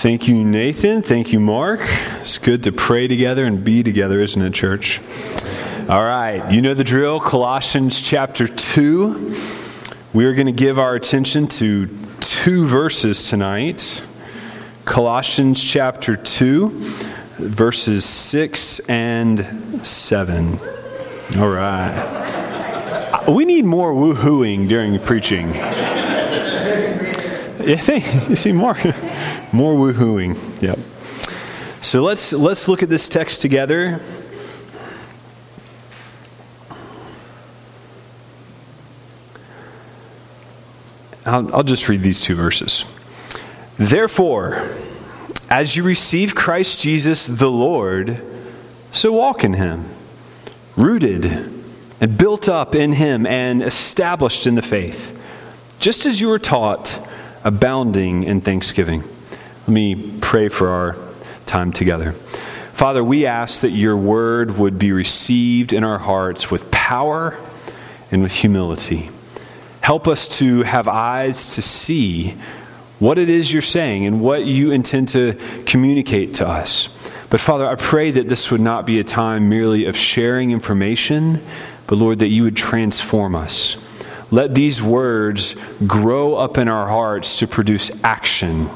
Thank you, Nathan. Thank you, Mark. It's good to pray together and be together, isn't it, church? All right, you know the drill. Colossians chapter 2. We are going to give our attention to two verses tonight Colossians chapter 2, verses 6 and 7. All right. We need more woohooing during preaching. You see more, more woohooing. Yep. So let's let's look at this text together. I'll, I'll just read these two verses. Therefore, as you receive Christ Jesus the Lord, so walk in him, rooted and built up in him and established in the faith, just as you were taught abounding in thanksgiving. Let me pray for our time together. Father, we ask that your word would be received in our hearts with power and with humility. Help us to have eyes to see what it is you're saying and what you intend to communicate to us. But Father, I pray that this would not be a time merely of sharing information, but Lord, that you would transform us let these words grow up in our hearts to produce action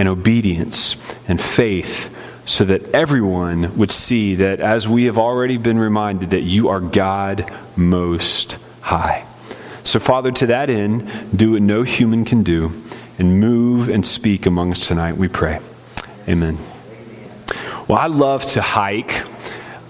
and obedience and faith so that everyone would see that as we have already been reminded that you are God most high. So, Father, to that end, do what no human can do and move and speak among us tonight, we pray. Amen. Well, I love to hike.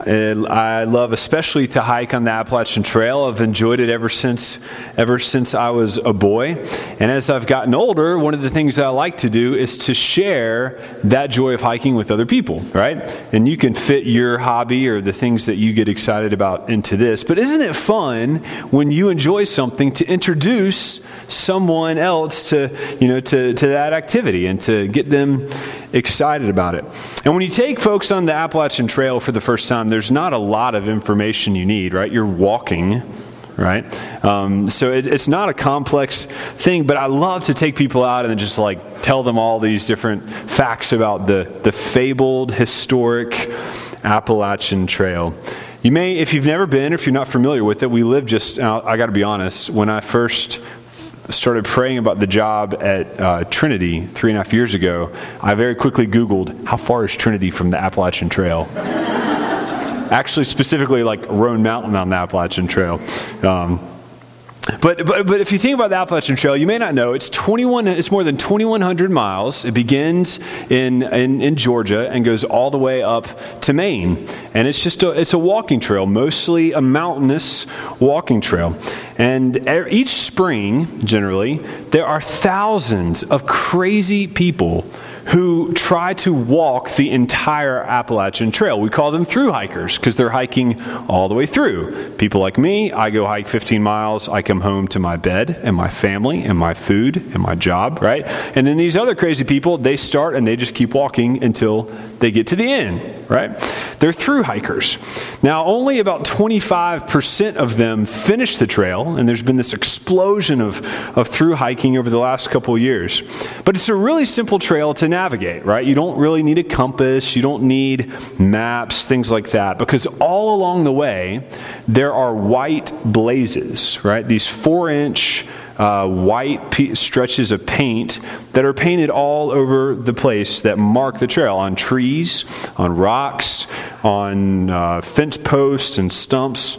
I love especially to hike on the Appalachian Trail. I've enjoyed it ever since ever since I was a boy. And as I've gotten older, one of the things I like to do is to share that joy of hiking with other people, right? And you can fit your hobby or the things that you get excited about into this. But isn't it fun when you enjoy something to introduce someone else to, you know, to, to that activity and to get them excited about it. And when you take folks on the Appalachian Trail for the first time, there's not a lot of information you need, right? You're walking, right? Um, so it, it's not a complex thing, but I love to take people out and just like tell them all these different facts about the, the fabled, historic Appalachian Trail. You may, if you've never been, if you're not familiar with it, we live just, I got to be honest, when I first started praying about the job at uh, Trinity three and a half years ago, I very quickly Googled, how far is Trinity from the Appalachian Trail? Actually, specifically like Roan Mountain on the Appalachian Trail. Um, but, but, but if you think about the Appalachian Trail, you may not know it's 21. It's more than 2,100 miles. It begins in, in, in Georgia and goes all the way up to Maine, and it's just a, it's a walking trail, mostly a mountainous walking trail. And each spring, generally, there are thousands of crazy people who try to walk the entire Appalachian Trail. We call them through hikers because they're hiking all the way through. People like me, I go hike 15 miles, I come home to my bed and my family and my food and my job, right? And then these other crazy people, they start and they just keep walking until they get to the end, right? They're through hikers. Now, only about 25% of them finish the trail, and there's been this explosion of, of through hiking over the last couple years. But it's a really simple trail to navigate, right? You don't really need a compass, you don't need maps, things like that, because all along the way, there are white blazes, right? These four inch uh, white stretches of paint that are painted all over the place that mark the trail on trees, on rocks, on uh, fence posts and stumps.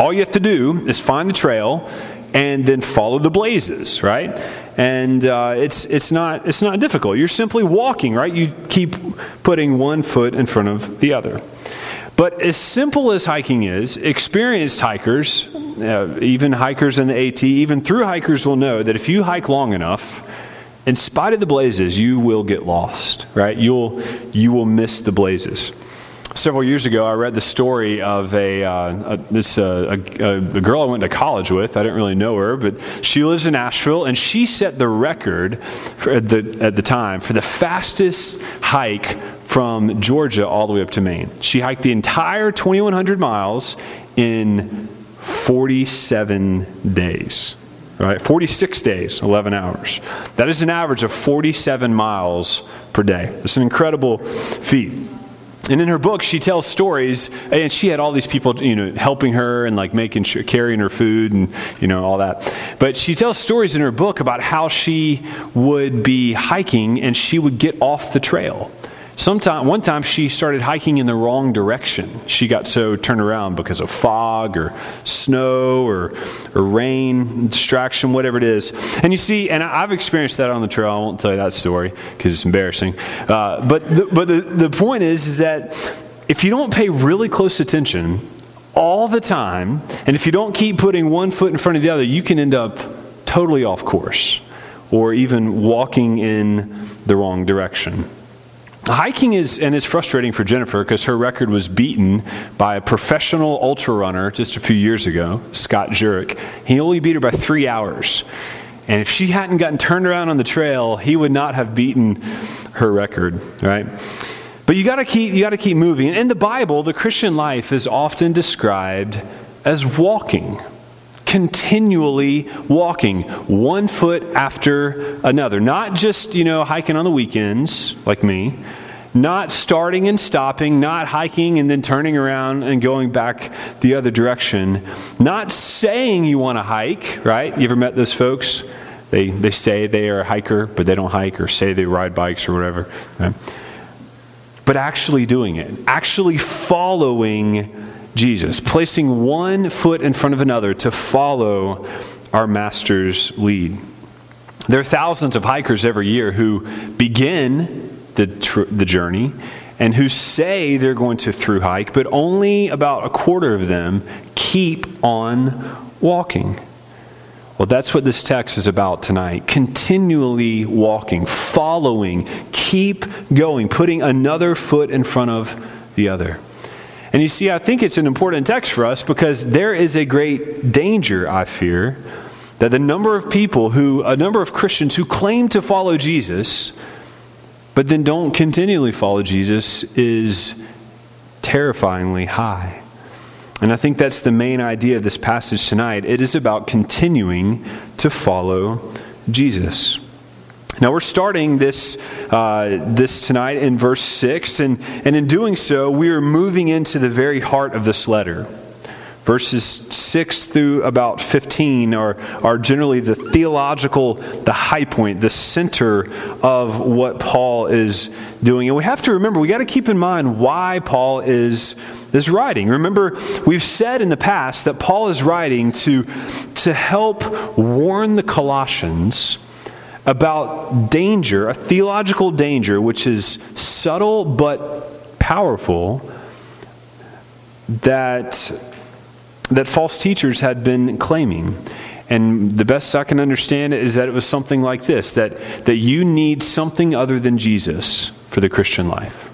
All you have to do is find the trail and then follow the blazes, right? And uh, it's, it's, not, it's not difficult. You're simply walking, right? You keep putting one foot in front of the other. But as simple as hiking is, experienced hikers, uh, even hikers in the AT, even through hikers will know that if you hike long enough, in spite of the blazes, you will get lost, right? You'll, you will miss the blazes. Several years ago, I read the story of a, uh, a this, uh, a, a, girl I went to college with. I didn't really know her, but she lives in Asheville, and she set the record at, the, at the time for the fastest hike from Georgia all the way up to Maine. She hiked the entire 2,100 miles in 47 days. right? 46 days, 11 hours. That is an average of 47 miles per day. It's an incredible feat. And in her book, she tells stories, and she had all these people, you know, helping her and like making sure, carrying her food and, you know, all that. But she tells stories in her book about how she would be hiking and she would get off the trail. Sometime, one time she started hiking in the wrong direction. She got so turned around because of fog or snow or, or rain, distraction, whatever it is. And you see, and I've experienced that on the trail. I won't tell you that story because it's embarrassing. Uh, but the, but the, the point is, is that if you don't pay really close attention all the time, and if you don't keep putting one foot in front of the other, you can end up totally off course or even walking in the wrong direction. Hiking is, and it's frustrating for Jennifer because her record was beaten by a professional ultra runner just a few years ago, Scott Jurek. He only beat her by three hours. And if she hadn't gotten turned around on the trail, he would not have beaten her record, right? But you gotta keep you gotta keep moving. And in the Bible, the Christian life is often described as walking. Continually walking, one foot after another. Not just, you know, hiking on the weekends, like me, not starting and stopping, not hiking and then turning around and going back the other direction, not saying you want to hike, right? You ever met those folks? They, they say they are a hiker, but they don't hike, or say they ride bikes or whatever. Right? But actually doing it, actually following Jesus, placing one foot in front of another to follow our Master's lead. There are thousands of hikers every year who begin the, tr- the journey and who say they're going to through hike, but only about a quarter of them keep on walking. Well, that's what this text is about tonight. Continually walking, following, keep going, putting another foot in front of the other. And you see, I think it's an important text for us because there is a great danger, I fear, that the number of people who, a number of Christians who claim to follow Jesus, but then don't continually follow Jesus is terrifyingly high. And I think that's the main idea of this passage tonight. It is about continuing to follow Jesus. Now we're starting this uh, this tonight in verse six, and and in doing so, we are moving into the very heart of this letter. Verses 6 through about 15 are, are generally the theological, the high point, the center of what Paul is doing. And we have to remember, we got to keep in mind why Paul is, is writing. Remember, we've said in the past that Paul is writing to, to help warn the Colossians about danger, a theological danger, which is subtle but powerful, that that false teachers had been claiming. And the best I can understand it is that it was something like this that, that you need something other than Jesus for the Christian life.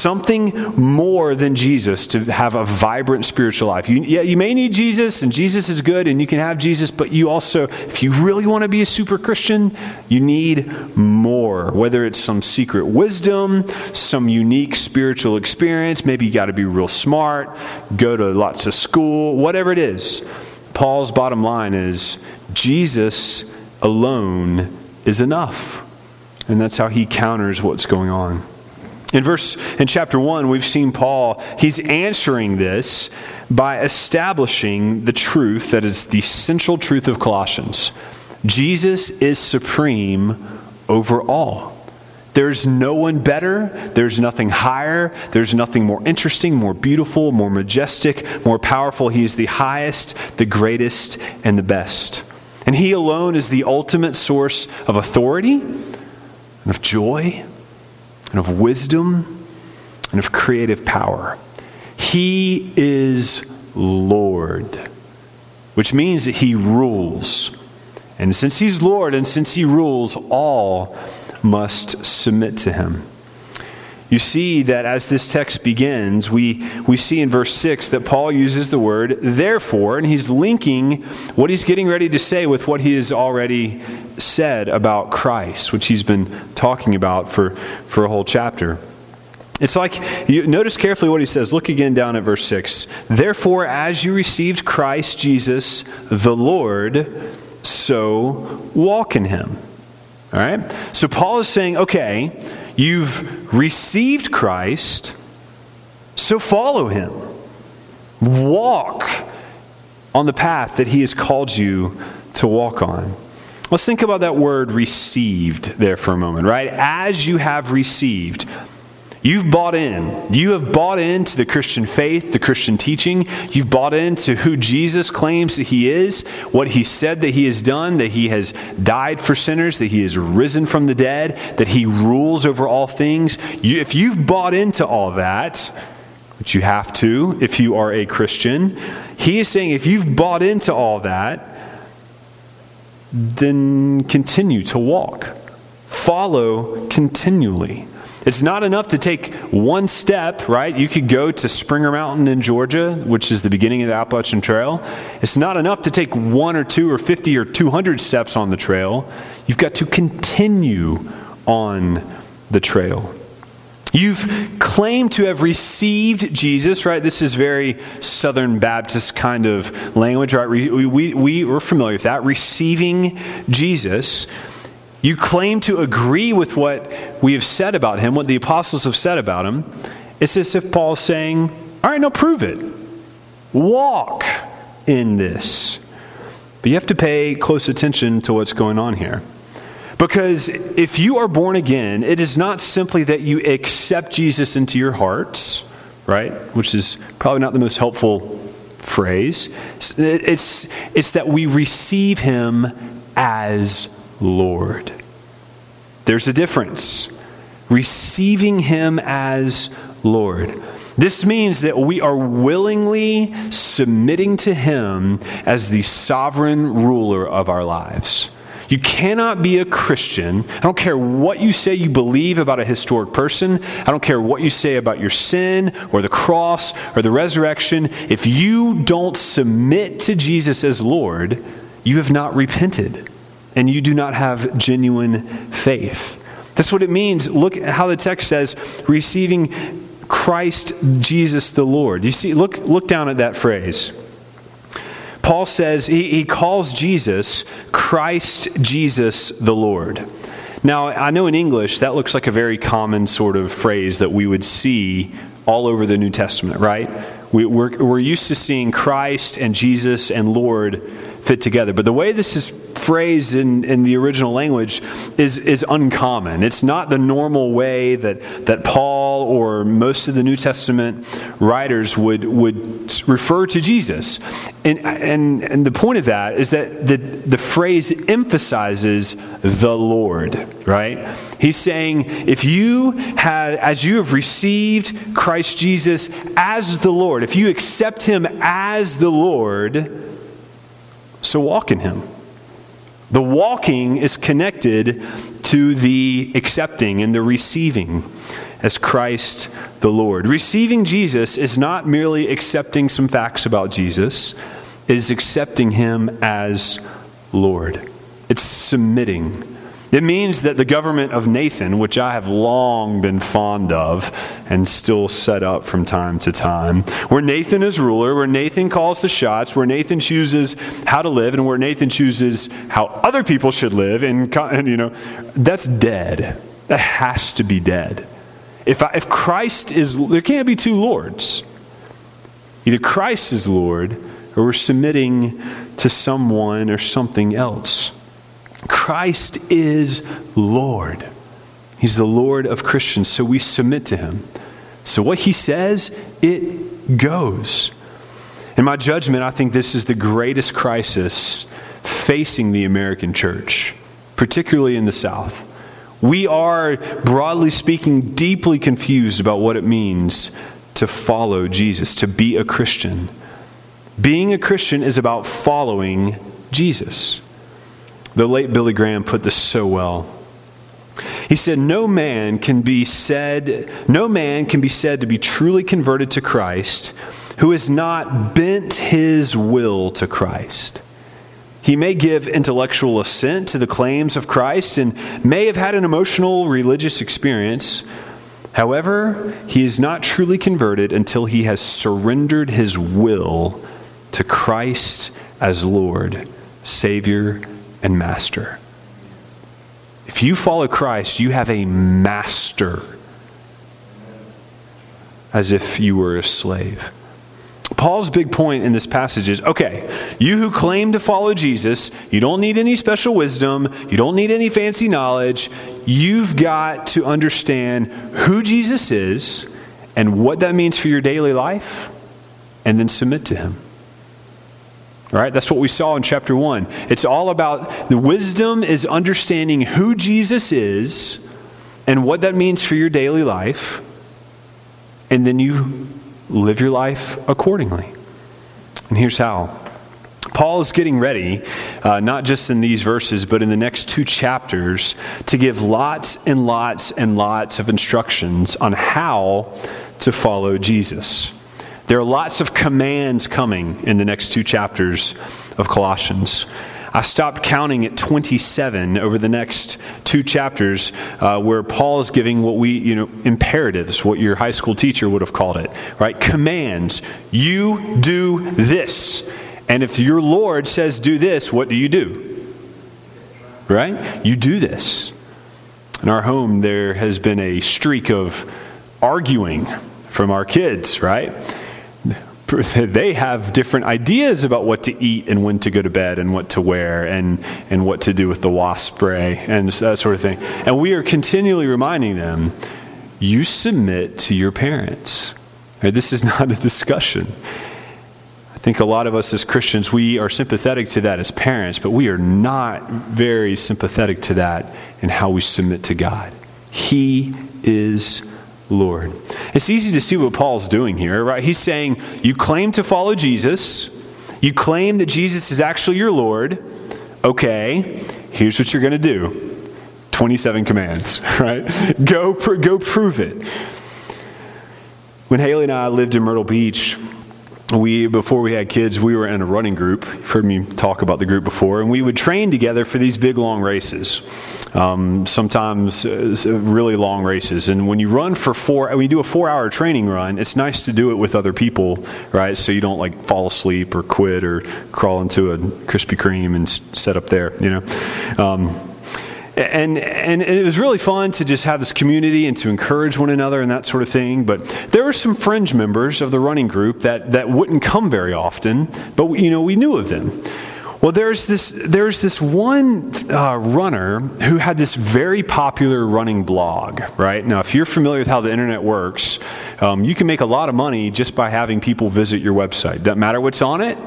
Something more than Jesus to have a vibrant spiritual life. You, yeah, you may need Jesus, and Jesus is good, and you can have Jesus, but you also, if you really want to be a super Christian, you need more. Whether it's some secret wisdom, some unique spiritual experience, maybe you got to be real smart, go to lots of school, whatever it is. Paul's bottom line is Jesus alone is enough. And that's how he counters what's going on. In verse in chapter 1, we've seen Paul, he's answering this by establishing the truth that is the central truth of Colossians. Jesus is supreme over all. There's no one better. There's nothing higher. There's nothing more interesting, more beautiful, more majestic, more powerful. He is the highest, the greatest, and the best. And He alone is the ultimate source of authority and of joy and of wisdom and of creative power. He is Lord, which means that He rules. And since He's Lord and since He rules, all must submit to Him. You see that as this text begins, we, we see in verse 6 that Paul uses the word therefore, and he's linking what he's getting ready to say with what he has already said about Christ, which he's been talking about for, for a whole chapter. It's like, you notice carefully what he says. Look again down at verse 6. Therefore, as you received Christ Jesus the Lord, so walk in him. All right? So Paul is saying, okay, you've received Christ, so follow him. Walk on the path that he has called you to walk on. Let's think about that word received there for a moment, right? As you have received. You've bought in. You have bought into the Christian faith, the Christian teaching. You've bought into who Jesus claims that he is, what he said that he has done, that he has died for sinners, that he has risen from the dead, that he rules over all things. You, if you've bought into all that, which you have to if you are a Christian, he is saying if you've bought into all that, then continue to walk. Follow continually. It's not enough to take one step, right? You could go to Springer Mountain in Georgia, which is the beginning of the Appalachian Trail. It's not enough to take one or two or 50 or 200 steps on the trail. You've got to continue on the trail. You've claimed to have received Jesus, right? This is very Southern Baptist kind of language, right? We, we, we, we're familiar with that. Receiving Jesus. You claim to agree with what we have said about him, what the apostles have said about him. It's as if Paul's saying, All right, now prove it. Walk in this. But you have to pay close attention to what's going on here. Because if you are born again, it is not simply that you accept Jesus into your hearts, right? Which is probably not the most helpful phrase. It's, it's that we receive him as Lord. There's a difference. Receiving Him as Lord. This means that we are willingly submitting to Him as the sovereign ruler of our lives. You cannot be a Christian. I don't care what you say you believe about a historic person. I don't care what you say about your sin or the cross or the resurrection. If you don't submit to Jesus as Lord, you have not repented and you do not have genuine faith. That's what it means. Look at how the text says, receiving Christ Jesus the Lord. You see, look, look down at that phrase. Paul says he, he calls Jesus Christ Jesus the Lord. Now, I know in English that looks like a very common sort of phrase that we would see all over the New Testament, right? We, we're, we're used to seeing Christ and Jesus and Lord fit together. But the way this is phrased in, in the original language is, is uncommon. It's not the normal way that, that Paul or most of the New Testament writers would, would refer to Jesus. And, and, and the point of that is that the, the phrase emphasizes the Lord, right? He's saying, if you had, as you have received Christ Jesus as the Lord, if you accept him as the Lord, so walk in Him. The walking is connected to the accepting and the receiving as Christ the Lord. Receiving Jesus is not merely accepting some facts about Jesus, it is accepting Him as Lord. It's submitting it means that the government of Nathan, which I have long been fond of and still set up from time to time, where Nathan is ruler, where Nathan calls the shots, where Nathan chooses how to live, and where Nathan chooses how other people should live, and, you know, that's dead. That has to be dead. If, I, if Christ is, there can't be two lords. Either Christ is Lord, or we're submitting to someone or something else. Christ is Lord. He's the Lord of Christians, so we submit to him. So what he says, it goes. In my judgment, I think this is the greatest crisis facing the American church, particularly in the South. We are, broadly speaking, deeply confused about what it means to follow Jesus, to be a Christian. Being a Christian is about following Jesus. The late Billy Graham put this so well. He said, No man can be said, no man can be said to be truly converted to Christ who has not bent his will to Christ. He may give intellectual assent to the claims of Christ and may have had an emotional religious experience. However, he is not truly converted until he has surrendered his will to Christ as Lord, Savior, and master. If you follow Christ, you have a master as if you were a slave. Paul's big point in this passage is okay, you who claim to follow Jesus, you don't need any special wisdom, you don't need any fancy knowledge. You've got to understand who Jesus is and what that means for your daily life, and then submit to him. Right, that's what we saw in chapter 1. It's all about the wisdom is understanding who Jesus is and what that means for your daily life, and then you live your life accordingly. And here's how. Paul is getting ready, uh, not just in these verses, but in the next two chapters, to give lots and lots and lots of instructions on how to follow Jesus. There are lots of commands coming in the next two chapters of Colossians. I stopped counting at 27 over the next two chapters uh, where Paul is giving what we, you know, imperatives, what your high school teacher would have called it, right? Commands. You do this. And if your Lord says do this, what do you do? Right? You do this. In our home, there has been a streak of arguing from our kids, right? they have different ideas about what to eat and when to go to bed and what to wear and, and what to do with the wasp spray and that sort of thing. And we are continually reminding them you submit to your parents. This is not a discussion. I think a lot of us as Christians, we are sympathetic to that as parents, but we are not very sympathetic to that in how we submit to God. He is Lord. It's easy to see what Paul's doing here, right? He's saying, You claim to follow Jesus, you claim that Jesus is actually your Lord. Okay, here's what you're going to do 27 commands, right? Go, go prove it. When Haley and I lived in Myrtle Beach, we before we had kids we were in a running group. You've heard me talk about the group before. And we would train together for these big long races. Um, sometimes uh, really long races. And when you run for four when you do a four hour training run. It's nice to do it with other people right? So you don't like fall asleep or quit or crawl into a krispy kreme and set up there you know? Um, and, and it was really fun to just have this community and to encourage one another and that sort of thing. But there were some fringe members of the running group that, that wouldn't come very often, but we, you know we knew of them. Well, there's this there's this one uh, runner who had this very popular running blog. Right now, if you're familiar with how the internet works, um, you can make a lot of money just by having people visit your website. Doesn't matter what's on it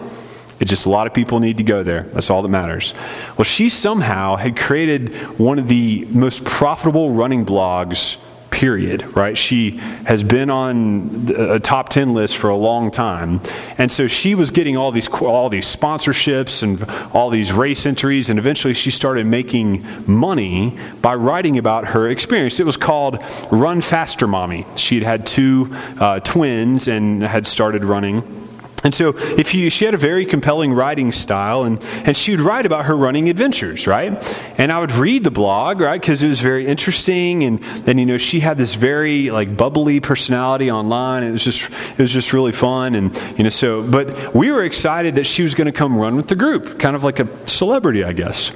it's just a lot of people need to go there. That's all that matters. Well, she somehow had created one of the most profitable running blogs period, right? She has been on a top 10 list for a long time. And so she was getting all these all these sponsorships and all these race entries and eventually she started making money by writing about her experience. It was called Run Faster Mommy. She'd had two uh, twins and had started running and so, if you, she had a very compelling writing style, and, and she would write about her running adventures, right? And I would read the blog, right, because it was very interesting, and then you know she had this very like bubbly personality online. It was just it was just really fun, and you know so. But we were excited that she was going to come run with the group, kind of like a celebrity, I guess.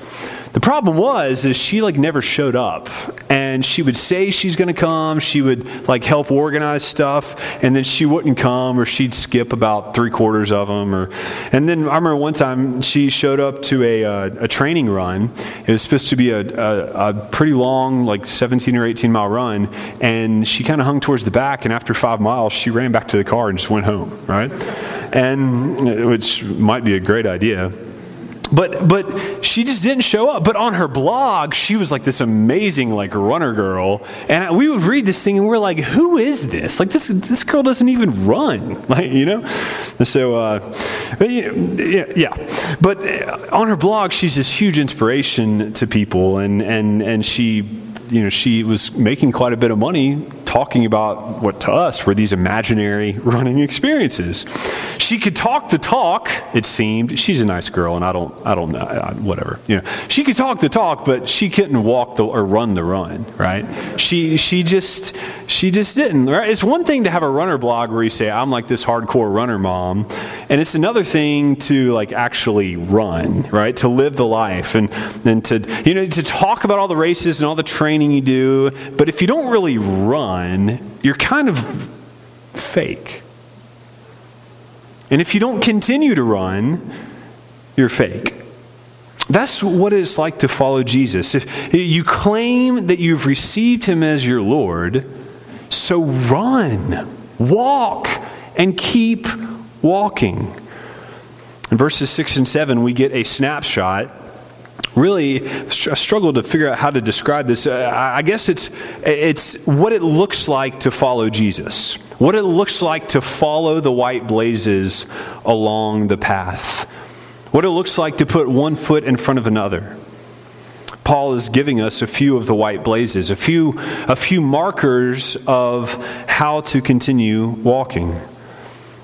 The problem was is she like never showed up. And she would say she's going to come, she would like help organize stuff, and then she wouldn't come or she'd skip about 3 quarters of them or and then I remember one time she showed up to a uh, a training run. It was supposed to be a, a, a pretty long like 17 or 18 mile run and she kind of hung towards the back and after 5 miles she ran back to the car and just went home, right? And which might be a great idea but but she just didn't show up. But on her blog she was like this amazing like runner girl. And we would read this thing and we're like who is this? Like this this girl doesn't even run. Like you know? So uh, but, yeah, yeah. But on her blog she's this huge inspiration to people. And and and she you know she was making quite a bit of money talking about what to us were these imaginary running experiences. She could talk the talk, it seemed. She's a nice girl, and I don't, I don't know, whatever. You know, she could talk the talk, but she couldn't walk the or run the run, right? She, she just, she just didn't. Right? It's one thing to have a runner blog where you say, "I'm like this hardcore runner mom," and it's another thing to like actually run, right? To live the life and and to you know to talk about all the races and all the training you do, but if you don't really run, you're kind of fake. And if you don't continue to run, you're fake. That's what it's like to follow Jesus. If you claim that you've received him as your Lord, so run, walk, and keep walking. In verses 6 and 7, we get a snapshot really I struggled to figure out how to describe this. Uh, I guess it's, it's what it looks like to follow Jesus, what it looks like to follow the white blazes along the path, what it looks like to put one foot in front of another. Paul is giving us a few of the white blazes, a few, a few markers of how to continue walking.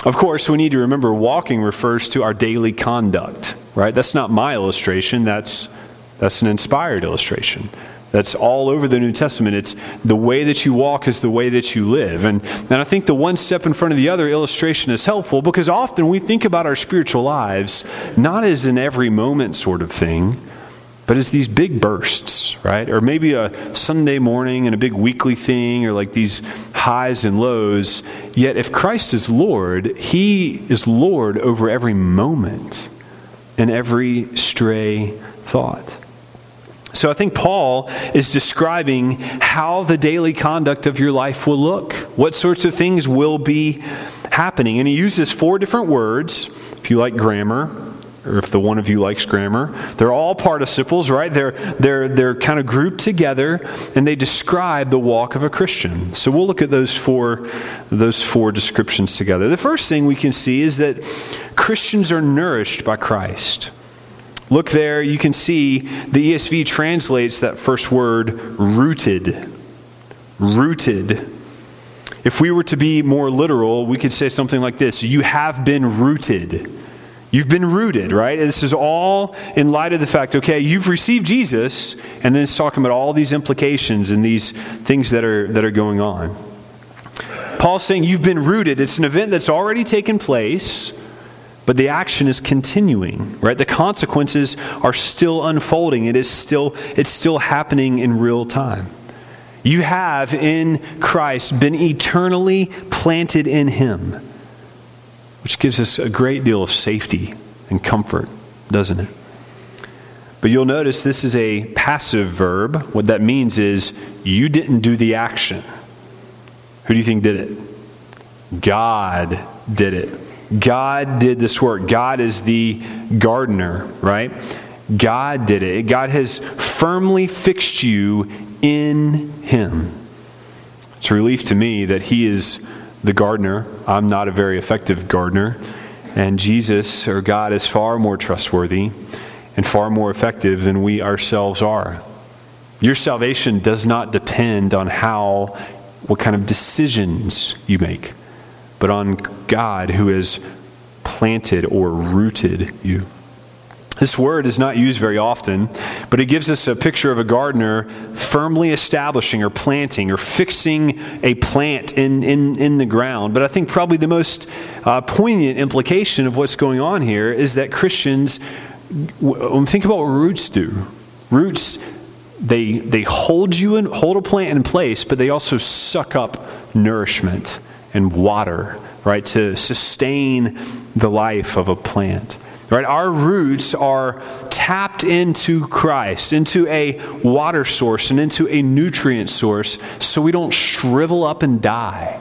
Of course, we need to remember walking refers to our daily conduct, right? That's not my illustration, that's that's an inspired illustration. That's all over the New Testament. It's the way that you walk is the way that you live. And, and I think the one step in front of the other illustration is helpful because often we think about our spiritual lives not as an every moment sort of thing, but as these big bursts, right? Or maybe a Sunday morning and a big weekly thing, or like these highs and lows. Yet if Christ is Lord, He is Lord over every moment and every stray thought. So I think Paul is describing how the daily conduct of your life will look, what sorts of things will be happening. And he uses four different words. If you like grammar, or if the one of you likes grammar, they're all participles, right? They're, they're, they're kind of grouped together and they describe the walk of a Christian. So we'll look at those four, those four descriptions together. The first thing we can see is that Christians are nourished by Christ. Look there, you can see the ESV translates that first word rooted. Rooted. If we were to be more literal, we could say something like this You have been rooted. You've been rooted, right? this is all in light of the fact, okay, you've received Jesus, and then it's talking about all these implications and these things that are, that are going on. Paul's saying you've been rooted. It's an event that's already taken place. But the action is continuing, right? The consequences are still unfolding. It is still, it's still happening in real time. You have in Christ been eternally planted in Him, which gives us a great deal of safety and comfort, doesn't it? But you'll notice this is a passive verb. What that means is you didn't do the action. Who do you think did it? God did it. God did this work. God is the gardener, right? God did it. God has firmly fixed you in Him. It's a relief to me that He is the gardener. I'm not a very effective gardener. And Jesus, or God, is far more trustworthy and far more effective than we ourselves are. Your salvation does not depend on how, what kind of decisions you make but on God who has planted or rooted you. This word is not used very often, but it gives us a picture of a gardener firmly establishing or planting or fixing a plant in, in, in the ground. But I think probably the most uh, poignant implication of what's going on here is that Christians, think about what roots do. Roots, they, they hold you and hold a plant in place, but they also suck up nourishment and water, right, to sustain the life of a plant. Right? Our roots are tapped into Christ, into a water source and into a nutrient source so we don't shrivel up and die.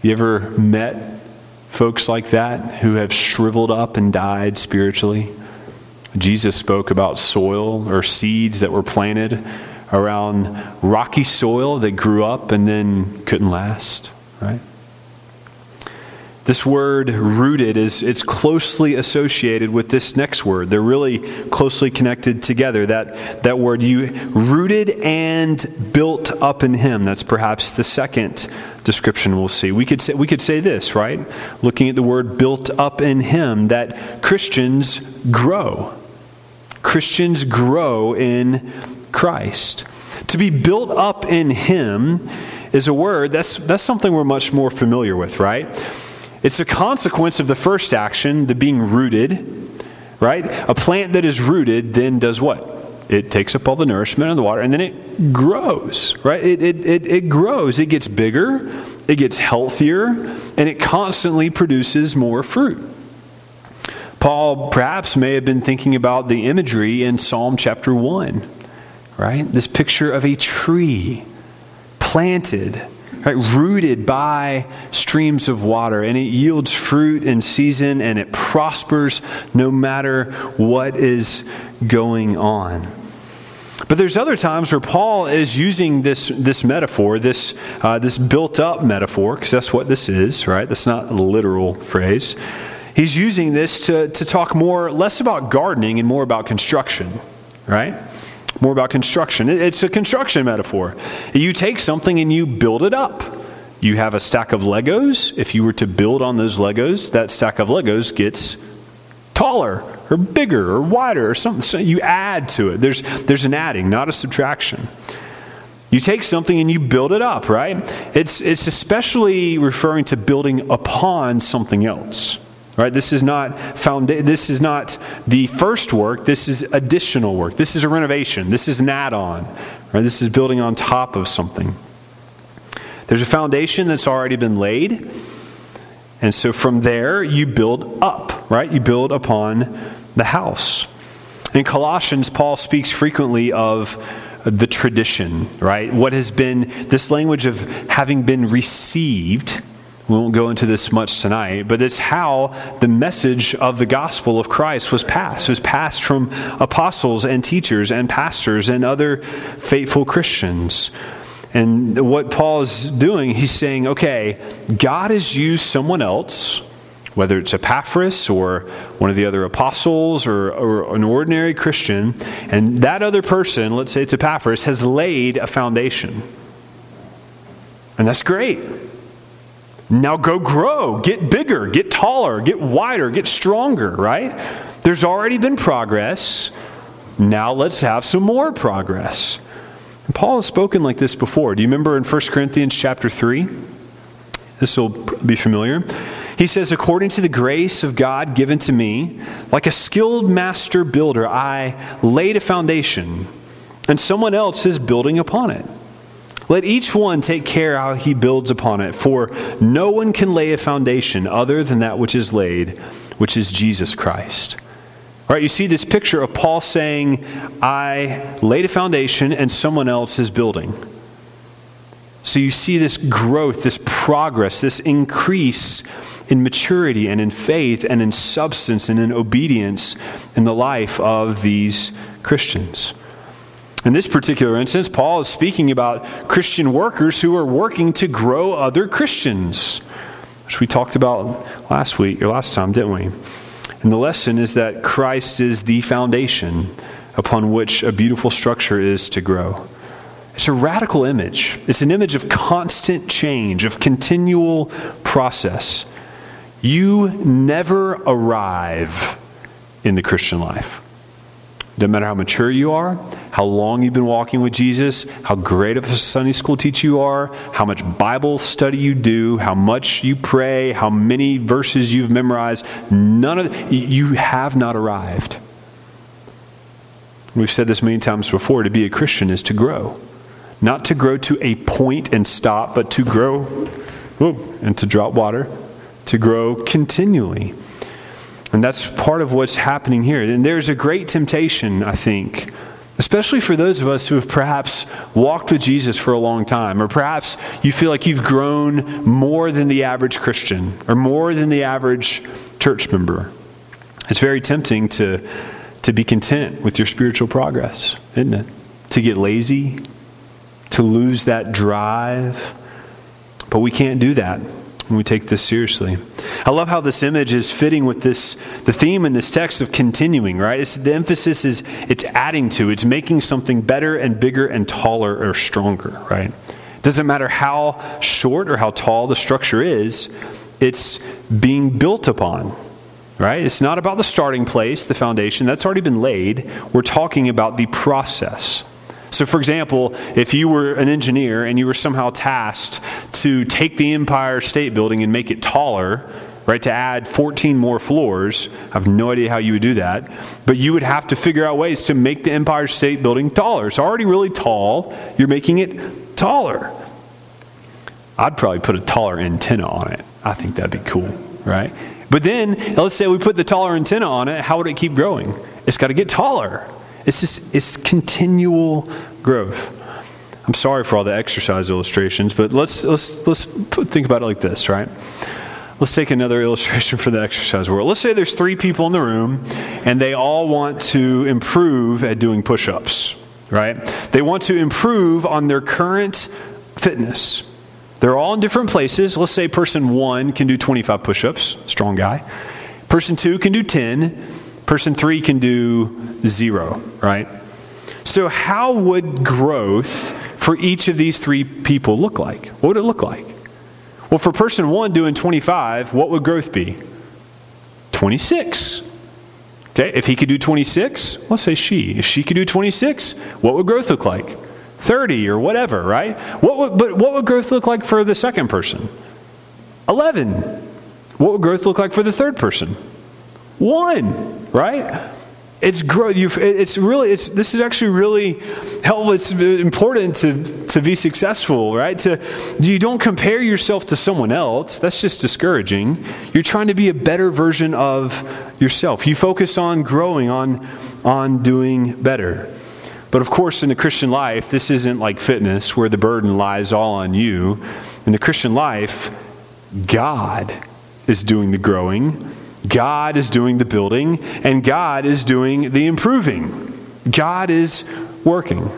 You ever met folks like that who have shriveled up and died spiritually? Jesus spoke about soil or seeds that were planted around rocky soil that grew up and then couldn't last right? This word rooted is it's closely associated with this next word. They're really closely connected together. That that word you rooted and built up in him. That's perhaps the second description we'll see. We could say we could say this, right? Looking at the word built up in him that Christians grow. Christians grow in Christ. To be built up in him is a word that's that's something we're much more familiar with, right? It's a consequence of the first action, the being rooted, right? A plant that is rooted then does what? It takes up all the nourishment of the water and then it grows, right? It, it, it, it grows. It gets bigger, it gets healthier, and it constantly produces more fruit. Paul perhaps may have been thinking about the imagery in Psalm chapter 1, right? This picture of a tree planted right, rooted by streams of water, and it yields fruit in season and it prospers no matter what is going on. But there's other times where Paul is using this, this metaphor, this, uh, this built up metaphor, because that's what this is, right? That's not a literal phrase. He's using this to, to talk more, less about gardening and more about construction, right? More about construction. It's a construction metaphor. You take something and you build it up. You have a stack of Legos. If you were to build on those Legos, that stack of Legos gets taller or bigger or wider or something. So you add to it. There's, there's an adding, not a subtraction. You take something and you build it up, right? It's, it's especially referring to building upon something else. Right? This is not founda- this is not the first work, this is additional work. This is a renovation. This is an add-on. Right? This is building on top of something. There's a foundation that's already been laid. And so from there you build up, right? You build upon the house. In Colossians, Paul speaks frequently of the tradition, right? What has been this language of having been received we won't go into this much tonight, but it's how the message of the gospel of Christ was passed. It was passed from apostles and teachers and pastors and other faithful Christians. And what Paul is doing, he's saying, okay, God has used someone else, whether it's Epaphras or one of the other apostles or, or an ordinary Christian, and that other person, let's say it's Epaphras, has laid a foundation. And that's great. Now go grow, get bigger, get taller, get wider, get stronger, right? There's already been progress. Now let's have some more progress. And Paul has spoken like this before. Do you remember in 1 Corinthians chapter 3? This will be familiar. He says, According to the grace of God given to me, like a skilled master builder, I laid a foundation, and someone else is building upon it. Let each one take care how he builds upon it, for no one can lay a foundation other than that which is laid, which is Jesus Christ. All right, you see this picture of Paul saying, I laid a foundation and someone else is building. So you see this growth, this progress, this increase in maturity and in faith and in substance and in obedience in the life of these Christians. In this particular instance, Paul is speaking about Christian workers who are working to grow other Christians, which we talked about last week or last time, didn't we? And the lesson is that Christ is the foundation upon which a beautiful structure is to grow. It's a radical image. It's an image of constant change, of continual process. You never arrive in the Christian life. Doesn't matter how mature you are, how long you've been walking with Jesus, how great of a Sunday school teacher you are, how much Bible study you do, how much you pray, how many verses you've memorized. None of you have not arrived. We've said this many times before to be a Christian is to grow. Not to grow to a point and stop, but to grow and to drop water, to grow continually. And that's part of what's happening here. And there's a great temptation, I think, especially for those of us who have perhaps walked with Jesus for a long time, or perhaps you feel like you've grown more than the average Christian or more than the average church member. It's very tempting to, to be content with your spiritual progress, isn't it? To get lazy, to lose that drive. But we can't do that. We take this seriously. I love how this image is fitting with this the theme in this text of continuing, right? It's, the emphasis is it's adding to, it's making something better and bigger and taller or stronger, right? It doesn't matter how short or how tall the structure is, it's being built upon. Right? It's not about the starting place, the foundation, that's already been laid. We're talking about the process. So, for example, if you were an engineer and you were somehow tasked to take the Empire State Building and make it taller, right, to add 14 more floors, I have no idea how you would do that, but you would have to figure out ways to make the Empire State Building taller. It's already really tall, you're making it taller. I'd probably put a taller antenna on it. I think that'd be cool, right? But then, let's say we put the taller antenna on it, how would it keep growing? It's got to get taller. It's just it's continual growth. I'm sorry for all the exercise illustrations, but let's let's let's put, think about it like this, right? Let's take another illustration for the exercise world. Let's say there's three people in the room, and they all want to improve at doing push-ups, right? They want to improve on their current fitness. They're all in different places. Let's say person one can do 25 push-ups, strong guy. Person two can do 10. Person three can do zero, right? So, how would growth for each of these three people look like? What would it look like? Well, for person one doing 25, what would growth be? 26. Okay, if he could do 26, let's say she. If she could do 26, what would growth look like? 30 or whatever, right? What would, but what would growth look like for the second person? 11. What would growth look like for the third person? One, right? It's growth. It's really. It's this is actually really helpful. It's important to to be successful, right? To you don't compare yourself to someone else. That's just discouraging. You're trying to be a better version of yourself. You focus on growing, on on doing better. But of course, in the Christian life, this isn't like fitness where the burden lies all on you. In the Christian life, God is doing the growing God is doing the building, and God is doing the improving. God is working.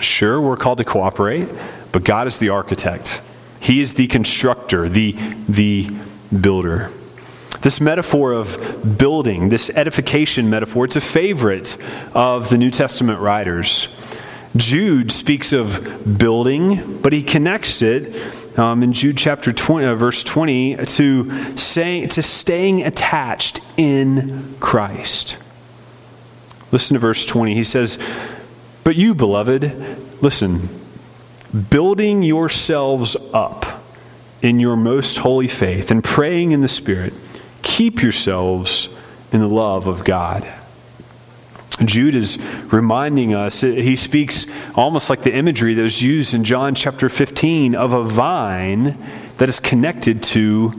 Sure, we're called to cooperate, but God is the architect. He is the constructor, the, the builder. This metaphor of building, this edification metaphor, it's a favorite of the New Testament writers. Jude speaks of building, but he connects it um, in Jude chapter 20, uh, verse 20, to, say, to staying attached in Christ. Listen to verse 20. He says, But you, beloved, listen, building yourselves up in your most holy faith and praying in the Spirit, keep yourselves in the love of God. Jude is reminding us, he speaks almost like the imagery that was used in John chapter 15 of a vine that is connected to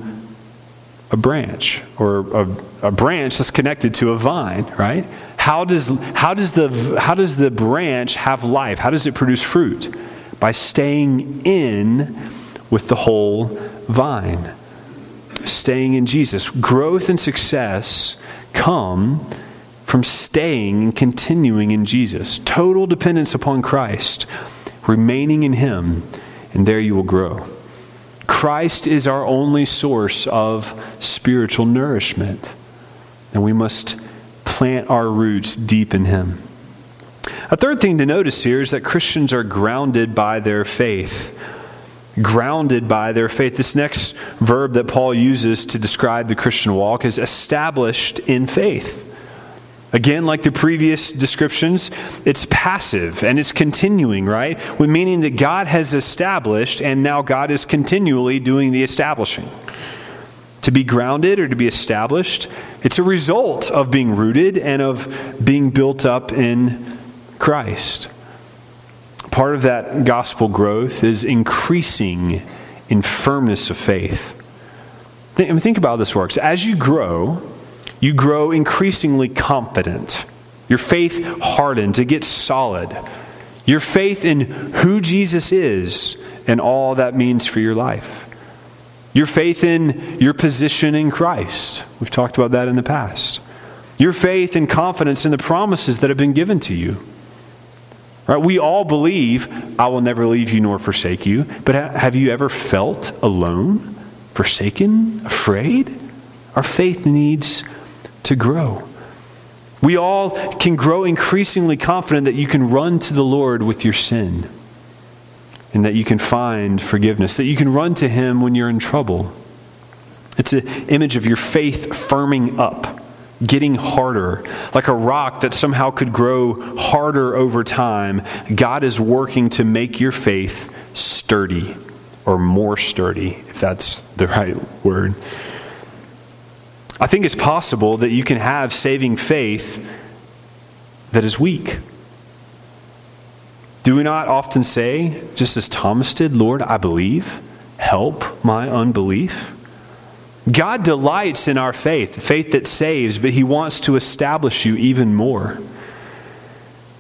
a branch, or a, a branch that's connected to a vine, right? How does, how, does the, how does the branch have life? How does it produce fruit? By staying in with the whole vine, staying in Jesus. Growth and success come from staying and continuing in Jesus. Total dependence upon Christ, remaining in Him, and there you will grow. Christ is our only source of spiritual nourishment, and we must plant our roots deep in Him. A third thing to notice here is that Christians are grounded by their faith. Grounded by their faith. This next verb that Paul uses to describe the Christian walk is established in faith. Again, like the previous descriptions, it's passive and it's continuing, right? Meaning that God has established and now God is continually doing the establishing. To be grounded or to be established, it's a result of being rooted and of being built up in Christ. Part of that gospel growth is increasing in firmness of faith. Think about how this works. As you grow, you grow increasingly confident. Your faith hardens, it gets solid. Your faith in who Jesus is and all that means for your life. Your faith in your position in Christ. We've talked about that in the past. Your faith and confidence in the promises that have been given to you. Right? We all believe, I will never leave you nor forsake you. But have you ever felt alone? forsaken, afraid. Our faith needs to grow. We all can grow increasingly confident that you can run to the Lord with your sin and that you can find forgiveness, that you can run to Him when you're in trouble. It's an image of your faith firming up, getting harder, like a rock that somehow could grow harder over time. God is working to make your faith sturdy or more sturdy, if that's the right word. I think it's possible that you can have saving faith that is weak. Do we not often say, just as Thomas did, Lord, I believe, help my unbelief? God delights in our faith, faith that saves, but He wants to establish you even more.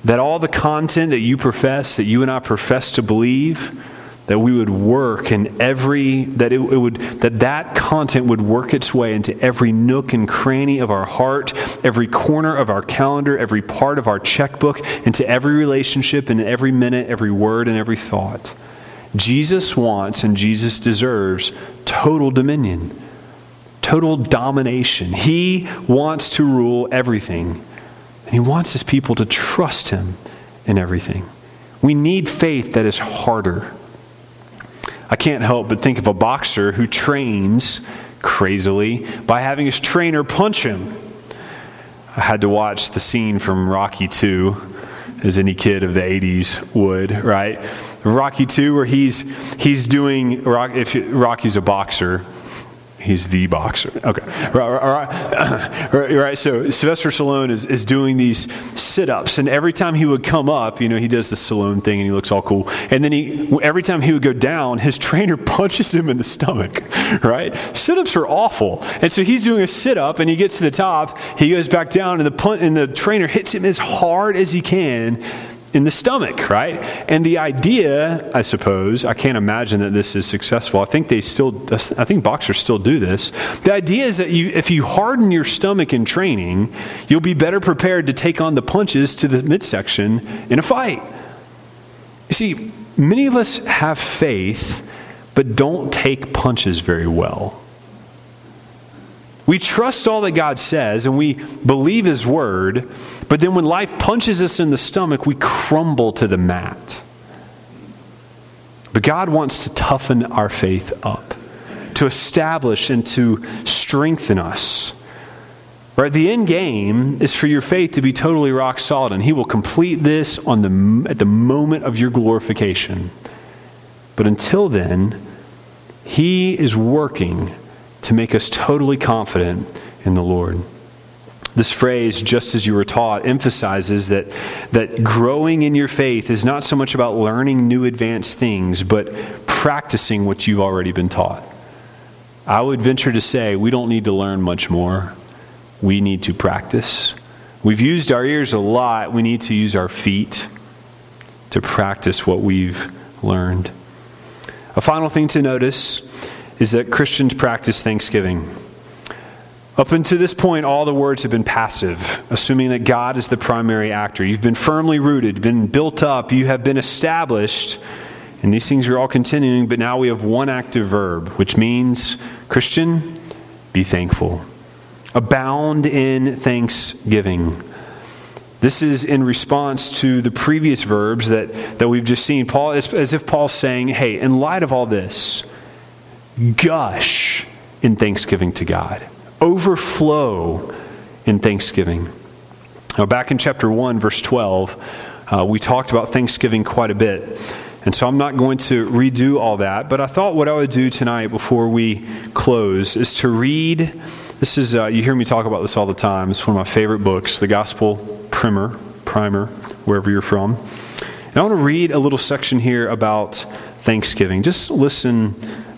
That all the content that you profess, that you and I profess to believe, that we would work in every that it, it, would that that content would work its way into every nook and cranny of our heart every corner of our calendar every part of our checkbook into every relationship and every minute every word and every thought. Jesus wants and jesus deserves total dominion total domination. He wants to rule everything. And he wants his people to trust him in everything. We need faith that is harder I can't help but think of a boxer who trains crazily by having his trainer punch him. I had to watch the scene from Rocky 2, as any kid of the 80s would, right? Rocky 2, where he's, he's doing, if Rocky's a boxer, He's the boxer. Okay. Right, right, right. So Sylvester Stallone is, is doing these sit ups, and every time he would come up, you know, he does the Stallone thing and he looks all cool. And then he, every time he would go down, his trainer punches him in the stomach, right? Sit ups are awful. And so he's doing a sit up and he gets to the top, he goes back down, and the, punt, and the trainer hits him as hard as he can in the stomach, right? And the idea, I suppose, I can't imagine that this is successful. I think they still, I think boxers still do this. The idea is that you, if you harden your stomach in training, you'll be better prepared to take on the punches to the midsection in a fight. You see, many of us have faith, but don't take punches very well. We trust all that God says and we believe His word, but then when life punches us in the stomach, we crumble to the mat. But God wants to toughen our faith up, to establish and to strengthen us. Right? The end game is for your faith to be totally rock solid, and He will complete this on the, at the moment of your glorification. But until then, He is working to make us totally confident in the Lord. This phrase, just as you were taught, emphasizes that, that growing in your faith is not so much about learning new advanced things, but practicing what you've already been taught. I would venture to say we don't need to learn much more. We need to practice. We've used our ears a lot. We need to use our feet to practice what we've learned. A final thing to notice is that Christians practice thanksgiving. Up until this point, all the words have been passive, assuming that God is the primary actor. You've been firmly rooted, been built up, you have been established, and these things are all continuing, but now we have one active verb, which means, Christian, be thankful. Abound in thanksgiving. This is in response to the previous verbs that, that we've just seen. Paul, as, as if Paul's saying, hey, in light of all this, gush in thanksgiving to God, overflow in thanksgiving. Now, back in chapter 1, verse 12, uh, we talked about thanksgiving quite a bit. And so I'm not going to redo all that, but I thought what I would do tonight before we close is to read. This is, uh, you hear me talk about this all the time. It's one of my favorite books, the Gospel Primer, Primer, wherever you're from. And I want to read a little section here about Thanksgiving. Just listen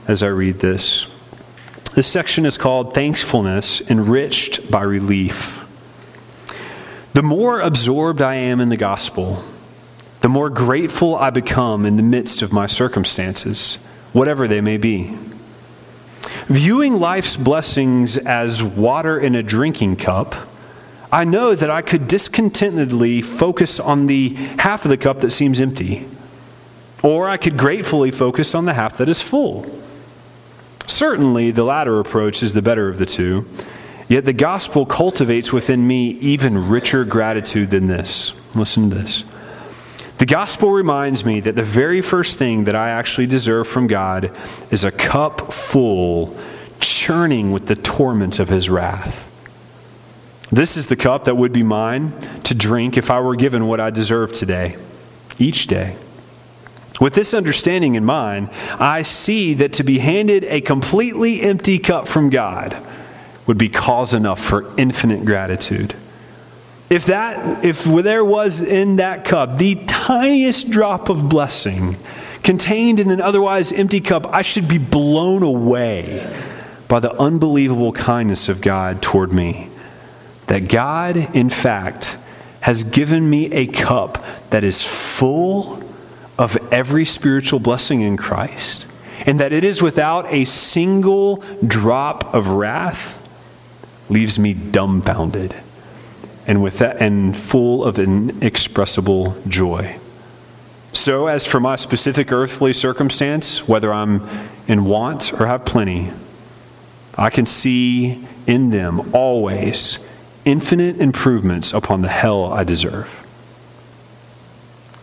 as I read this. This section is called Thankfulness Enriched by Relief. The more absorbed I am in the gospel, the more grateful I become in the midst of my circumstances, whatever they may be. Viewing life's blessings as water in a drinking cup, I know that I could discontentedly focus on the half of the cup that seems empty, or I could gratefully focus on the half that is full. Certainly, the latter approach is the better of the two. Yet the gospel cultivates within me even richer gratitude than this. Listen to this. The gospel reminds me that the very first thing that I actually deserve from God is a cup full, churning with the torments of his wrath. This is the cup that would be mine to drink if I were given what I deserve today, each day. With this understanding in mind, I see that to be handed a completely empty cup from God would be cause enough for infinite gratitude. If that if there was in that cup the tiniest drop of blessing contained in an otherwise empty cup, I should be blown away by the unbelievable kindness of God toward me. That God, in fact, has given me a cup that is full of every spiritual blessing in Christ, and that it is without a single drop of wrath leaves me dumbfounded and with that and full of inexpressible joy. So as for my specific earthly circumstance, whether I'm in want or have plenty, I can see in them always infinite improvements upon the hell I deserve.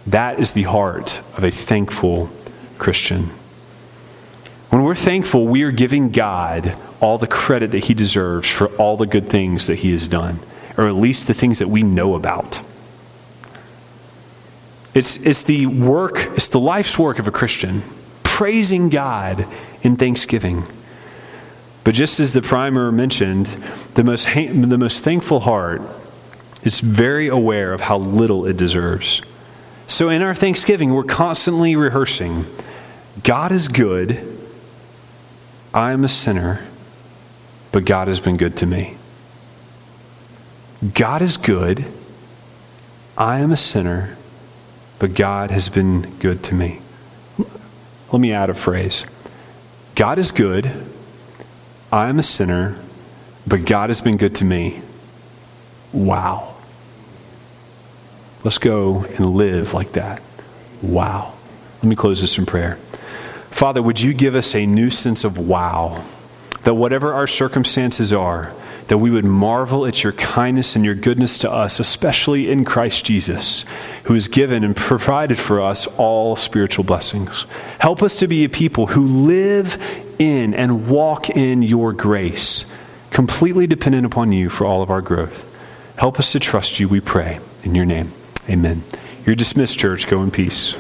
That is the heart of a thankful Christian. When we're thankful, we are giving God all the credit that he deserves for all the good things that he has done, or at least the things that we know about. It's, it's the work, it's the life's work of a Christian, praising God in thanksgiving. But just as the primer mentioned, the most, the most thankful heart is very aware of how little it deserves. So in our thanksgiving, we're constantly rehearsing God is good, I am a sinner, but God has been good to me. God is good. I am a sinner, but God has been good to me. Let me add a phrase God is good. I am a sinner, but God has been good to me. Wow. Let's go and live like that. Wow. Let me close this in prayer. Father, would you give us a new sense of wow? that whatever our circumstances are, that we would marvel at your kindness and your goodness to us, especially in Christ Jesus, who has given and provided for us all spiritual blessings. Help us to be a people who live in and walk in your grace, completely dependent upon you for all of our growth. Help us to trust you, we pray. In your name, amen. You're dismissed, church. Go in peace.